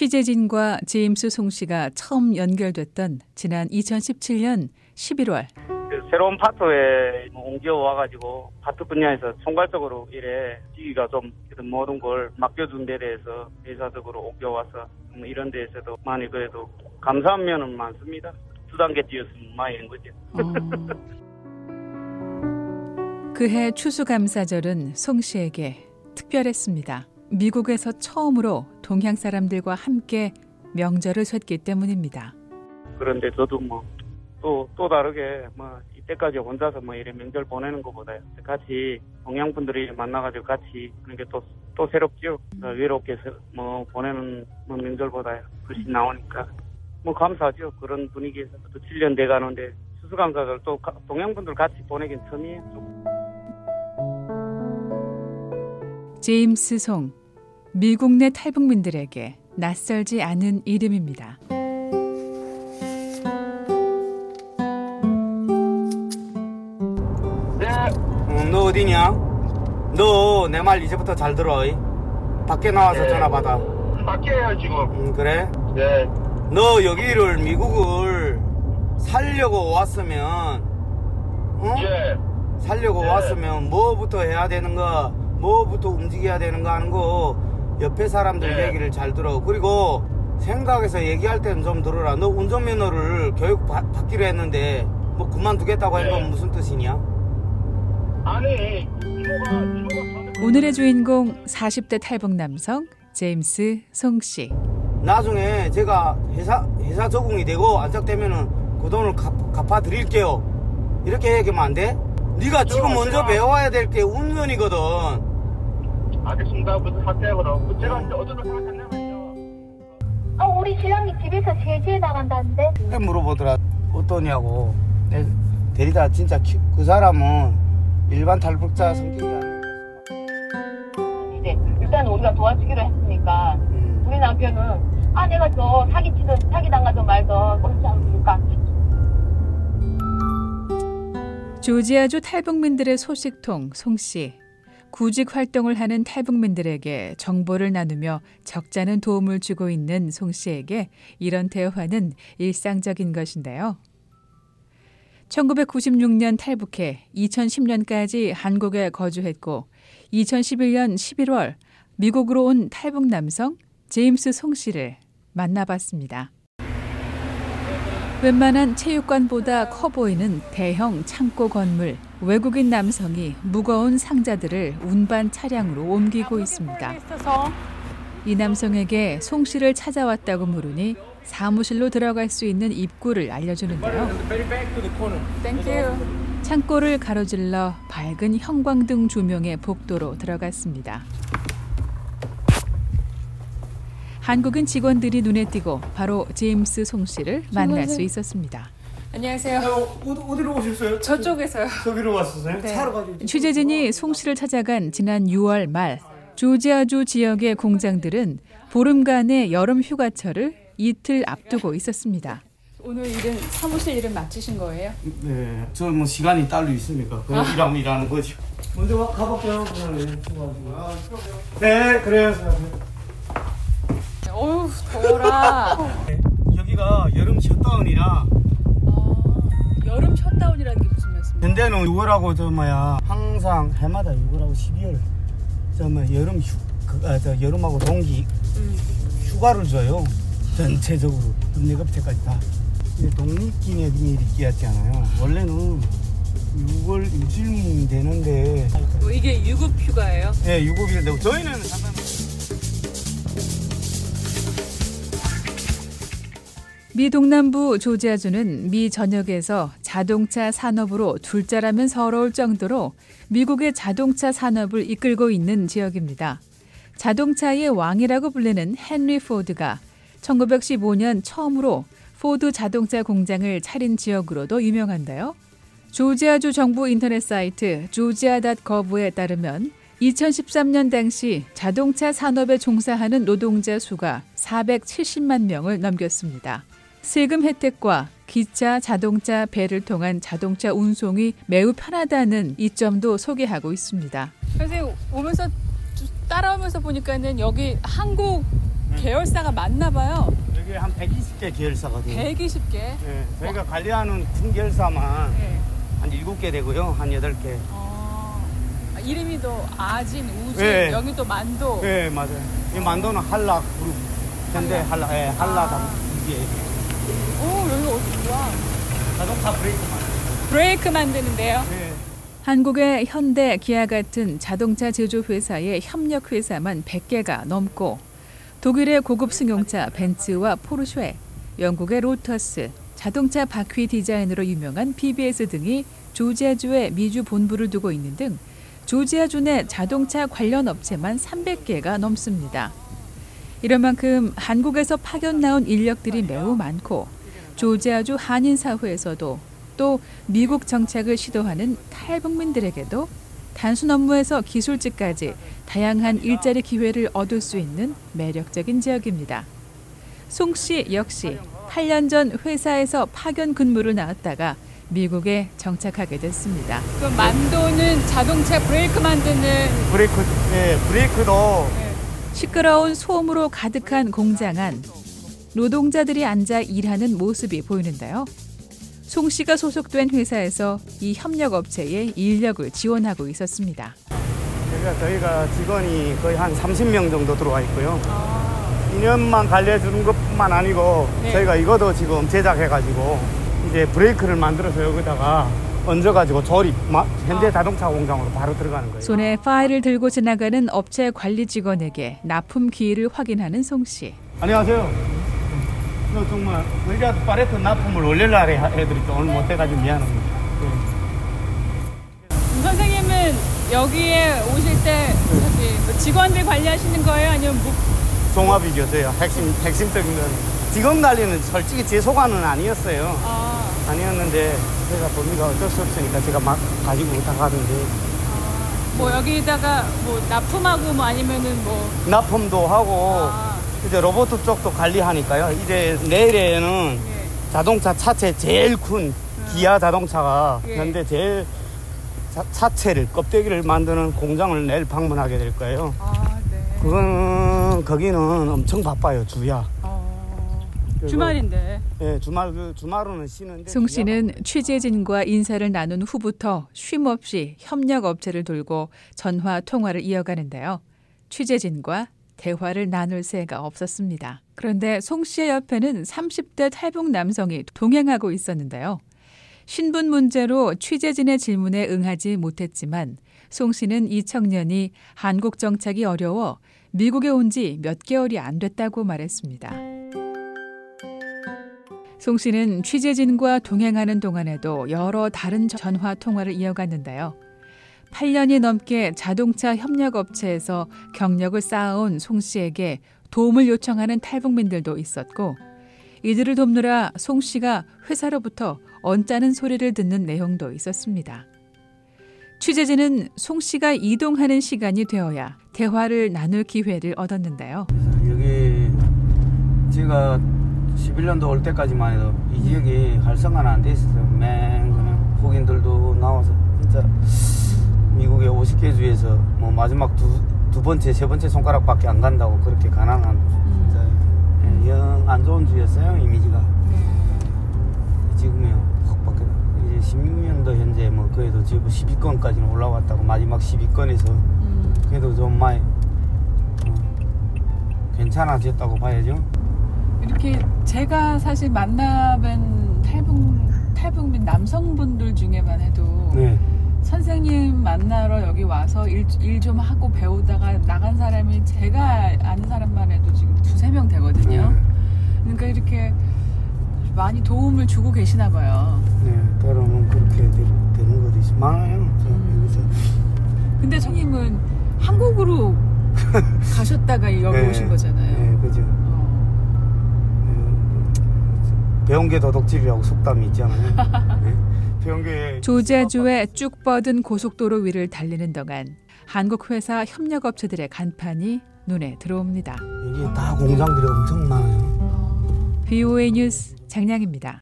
취재진과 제임스 송 씨가 처음 연결됐던 지난 2017년 11월 그 새로운 파트에 옮겨와가지고 파트 분야에서 총괄적으로 일에 지기가 좀 모든 걸 맡겨준 데 대해서 회사적으로 옮겨와서 이런 데에서도 많이 그래도 감사한 면은 많습니다. 두 단계 뛰었으면 많이 는 거죠. 어. 그해 추수감사절은 송 씨에게 특별했습니다. 미국에서 처음으로 동양 사람들과 함께 명절을 샜기 때문입니다. 그런데 저도 뭐 또 또 다르게 뭐 이때까지 혼자서 뭐 이래 명절 보내는 것보다 같이 동양 분들이 만나가지고 같이 그런 게또 또 새롭죠. 외롭게 뭐 보내는 뭐 명절보다 훨씬 나오니까 뭐 감사하죠. 그런 분위기에서 또 7년 돼 가는데 수수감사절 또 동양 분들 같이 보내긴 처음이에요. 좀. 제임스 송 미국 내 탈북민들에게 낯설지 않은 이름입니다. 네. 응, 너 어디냐? 너 내 말 이제부터 잘 들어. 밖에 나와서 네. 전화 받아. 밖에요 지금. 응, 그래? 네. 너 여기를 미국을 살려고 왔으면, 어? 예. 살려고 네. 왔으면 뭐부터 해야 되는가, 뭐부터 움직여야 되는가 하는 거 옆에 사람들 네. 얘기를 잘 들어. 그리고 생각해서 얘기할 때는 좀 들어라. 너 운전면허를 교육 받, 받기로 했는데 뭐 그만두겠다고 한건 네. 무슨 뜻이냐? 아니 이모가 이모가 저는 오늘의 주인공 40대 탈북 남성 제임스 송 씨. 나중에 제가 회사 회사 적응이 되고 안착되면은 그 돈을 갚, 갚아 드릴게요. 이렇게 얘기하면 안 돼? 네가 저, 지금 먼저 배워야 될 게 운전이거든. 알겠습니다. 무슨 사태야 그럼. 제가 이제 어디로 생각했냐면요. 어, 우리 신랑이 집에서 제주에 나간다는데? 그래 물어보더라. 어떠냐고. 내 데리다 진짜 키- 그 사람은 일반 탈북자 성격이 아니야. 이제 일단 우리가 도와주기로 했으니까 음. 우리 남편은 아 내가 저 사기치든 사기당하든 말든 꼼짝 않으니까 조지아주 탈북민들의 소식통 송 씨. 구직 활동을 하는 탈북민들에게 정보를 나누며 적잖은 도움을 주고 있는 송 씨에게 이런 대화는 일상적인 것인데요. 1996년 탈북해 2010년까지 한국에 거주했고 2011년 11월 미국으로 온 탈북 남성 제임스 송 씨를 만나봤습니다. 웬만한 체육관보다 커 보이는 대형 창고 건물. 외국인 남성이 무거운 상자들을 운반 차량으로 옮기고 있습니다. 이 남성에게 송 씨를 찾아왔다고 물으니 사무실로 들어갈 수 있는 입구를 알려주는데요. 창고를 가로질러 밝은 형광등 조명의 복도로 들어갔습니다. 한국인 직원들이 눈에 띄고 바로 제임스 송 씨를 만날 수 있었습니다. 안녕하세요. 어, 디로 오셨어요? 저쪽에서요. 저기로 왔었어요? 네. 차로 가지고. 취재진이 송 씨를 찾아간 지난 6월 말 조지아주 지역의 공장들은 보름간의 여름 휴가철을 이틀 앞두고 있었습니다. 오늘 일은 사무실 일은 마치신 거예요? 네, 저 뭐 시간이 따로 있습니까? 그냥 일하면 일하는 거죠. 먼저 가- 가볼게요. 그냥 네, 그래요. 어휴 더워라. 네, 여기가 여름 shutdown이라 아, 여름 shutdown이라는 게 무슨 말씀이에요? 현대는 6월하고 저 뭐야 항상 해마다 6월하고 12월 저 뭐 여름 휴, 그, 아, 저 여름하고 동기 휴가를 줘요. 전체적으로 협력업체까지 다. 독립기념일이 끼었잖아요. 원래는 6월 일주일 되는데 뭐 이게 유급 휴가예요? 예, 6일인데 되고 저희는 미 동남부 조지아주는 미 전역에서 자동차 산업으로 둘째라면 서러울 정도로 미국의 자동차 산업을 이끌고 있는 지역입니다. 자동차의 왕이라고 불리는 헨리 포드가 1915년 처음으로 포드 자동차 공장을 차린 지역으로도 유명한데요. 조지아주 정부 인터넷 사이트 Georgia.gov에 따르면 2013년 당시 자동차 산업에 종사하는 노동자 수가 470만 명을 넘겼습니다. 세금 혜택과 기차, 자동차, 배를 통한 자동차 운송이 매우 편하다는 이점도 소개하고 있습니다. 선생님 오면서 주- 따라오면서 보니까는 여기 한국 계열사가 많나 봐요. 여기 한 120개 계열사가 돼요. 120개. 네, 저희가 관리하는 큰 계열사만 네. 한 7개 되고요. 한 8개. 어, 아, 이름이 또 아진, 우진, 네. 여기 또 만도. 네, 맞아요. 이 만도는 한락 그룹. 현대 한락, 예, 한락 아. 이게 오, 여기 어디 좋아. 자동차 브레이크만. 브레이크 만드는데요. 네. 한국의 현대, 기아 같은 자동차 제조 회사의 협력 회사만 100개가 넘고 독일의 고급 승용차 벤츠와 포르쉐, 영국의 로터스, 자동차 바퀴 디자인으로 유명한 BBS 등이 조지아주에 미주 본부를 두고 있는 등 조지아주 내 자동차 관련 업체만 300개가 넘습니다. 이런 만큼 한국에서 파견 나온 인력들이 매우 많고 조지아주 한인 사회에서도 또 미국 정착을 시도하는 탈북민들에게도 단순 업무에서 기술직까지 다양한 일자리 기회를 얻을 수 있는 매력적인 지역입니다. 송 씨 역시 8년 전 회사에서 파견 근무를 나왔다가 미국에 정착하게 됐습니다. 그 만도는 자동차 브레이크 만드는 브레이크, 예, 브레이크도 시끄러운 소음으로 가득한 공장 안 노동자들이 앉아 일하는 모습이 보이는데요. 송 씨가 소속된 회사에서 이 협력 업체에 인력을 지원하고 있었습니다. 그러니까 저희가 직원이 거의 한 30명 정도 들어와 있고요. 2년만 관리해 주는 것뿐만 아니고 네. 저희가 이것도 지금 제작해가지고 이제 브레이크를 만들어서 여기다가 얹어가지고 조립, 마- 현대 자동차 공장으로 바로 들어가는 거예요. 손에 파일을 들고 지나가는 업체 관리 직원에게 납품 기일을 확인하는 송 씨. 안녕하세요. 너 정말 의리라도 파레트 납품을 월요일 날에 하- 해드릴게 오늘 못 해가지고 미안합니다. 임 선생님은 여기에 오실 때뭐 직원들 관리하시는 거예요? 아니면 뭐 종합이죠, 저요. 핵심, 핵심적인 건. 직원 관리는 솔직히 제 소관은 아니었어요. 아, 아니었는데 제가 범위가 어쩔 수 없으니까 제가 막 가지고 부탁하는데 뭐 여기다가 뭐 납품하고 뭐 아니면은 뭐 납품도 하고 아, 이제 로봇 쪽도 관리하니까요. 이제 내일에는 예. 자동차 차체 제일 큰 기아 자동차가 예. 현대 제일 자- 차체를 껍데기를 만드는 공장을 내일 방문하게 될 거예요. 아, 네. 그거는 거기는 엄청 바빠요 주야. 어, 그리고, 주말인데. 예, 주말 그 주말로는 쉬는데. 송 씨는 취재진과 인사를 나눈 후부터 쉼 없이 협력 업체를 돌고 전화 통화를 이어가는데요. 취재진과 대화를 나눌 새가 없었습니다. 그런데 송 씨의 옆에는 30대 탈북 남성이 동행하고 있었는데요. 신분 문제로 취재진의 질문에 응하지 못했지만 송 씨는 이 청년이 한국 정착이 어려워 미국에 온 지 몇 개월이 안 됐다고 말했습니다. 송 씨는 취재진과 동행하는 동안에도 여러 다른 전화 통화를 이어갔는데요. 8년이 넘게 자동차 협력 업체에서 경력을 쌓아온 송 씨에게 도움을 요청하는 탈북민들도 있었고 이들을 돕느라 송 씨가 회사로부터 언짢은 소리를 듣는 내용도 있었습니다. 취재진은 송 씨가 이동하는 시간이 되어야 대화를 나눌 기회를 얻었는데요. 여기 제가 11년도 올 때까지만 해도 이 지역이 활성화는 안 돼 있었어요. 맨 그냥 폭인들도 나와서 진짜 미국의 50개 주에서 뭐 마지막 두, 두 번째, 세 번째 손가락밖에 안 간다고 그렇게 가난한 진짜 영안 좋은 주였어요 이미지가. 지금이요 확 바뀌어. 이제 16년도 현재 뭐 그래도 지금 10위권까지는 올라왔다고 마지막 10위권에서 그래도 좀 많이 어, 괜찮아졌다고 봐야죠. 이렇게 제가 사실 만나뵌 탈북 탈북민 남성분들 중에만 해도 네. 선생님 만나러 여기 와서 일 좀 하고 배우다가 나간 사람이 제가 아는 사람만 해도 지금 두세 명 되거든요. 그러니까 이렇게 많이 도움을 주고 계시나 봐요. 네, 때로는 그렇게 되, 되는 있어. 많아요. 저 여기서. 근데 선생님은 한국으로 가셨다가 여기 네, 오신 거잖아요. 네, 그죠. 어. 네, 배운 게 도덕질이라고 속담이 있잖아요. 네. 배운 게 조지아주의 쭉 뻗은 고속도로 위를 달리는 동안 한국 회사 협력 업체들의 간판이 눈에 들어옵니다. 이게 다 공장들이 엄청 많아요. BOA 뉴스 장량입니다.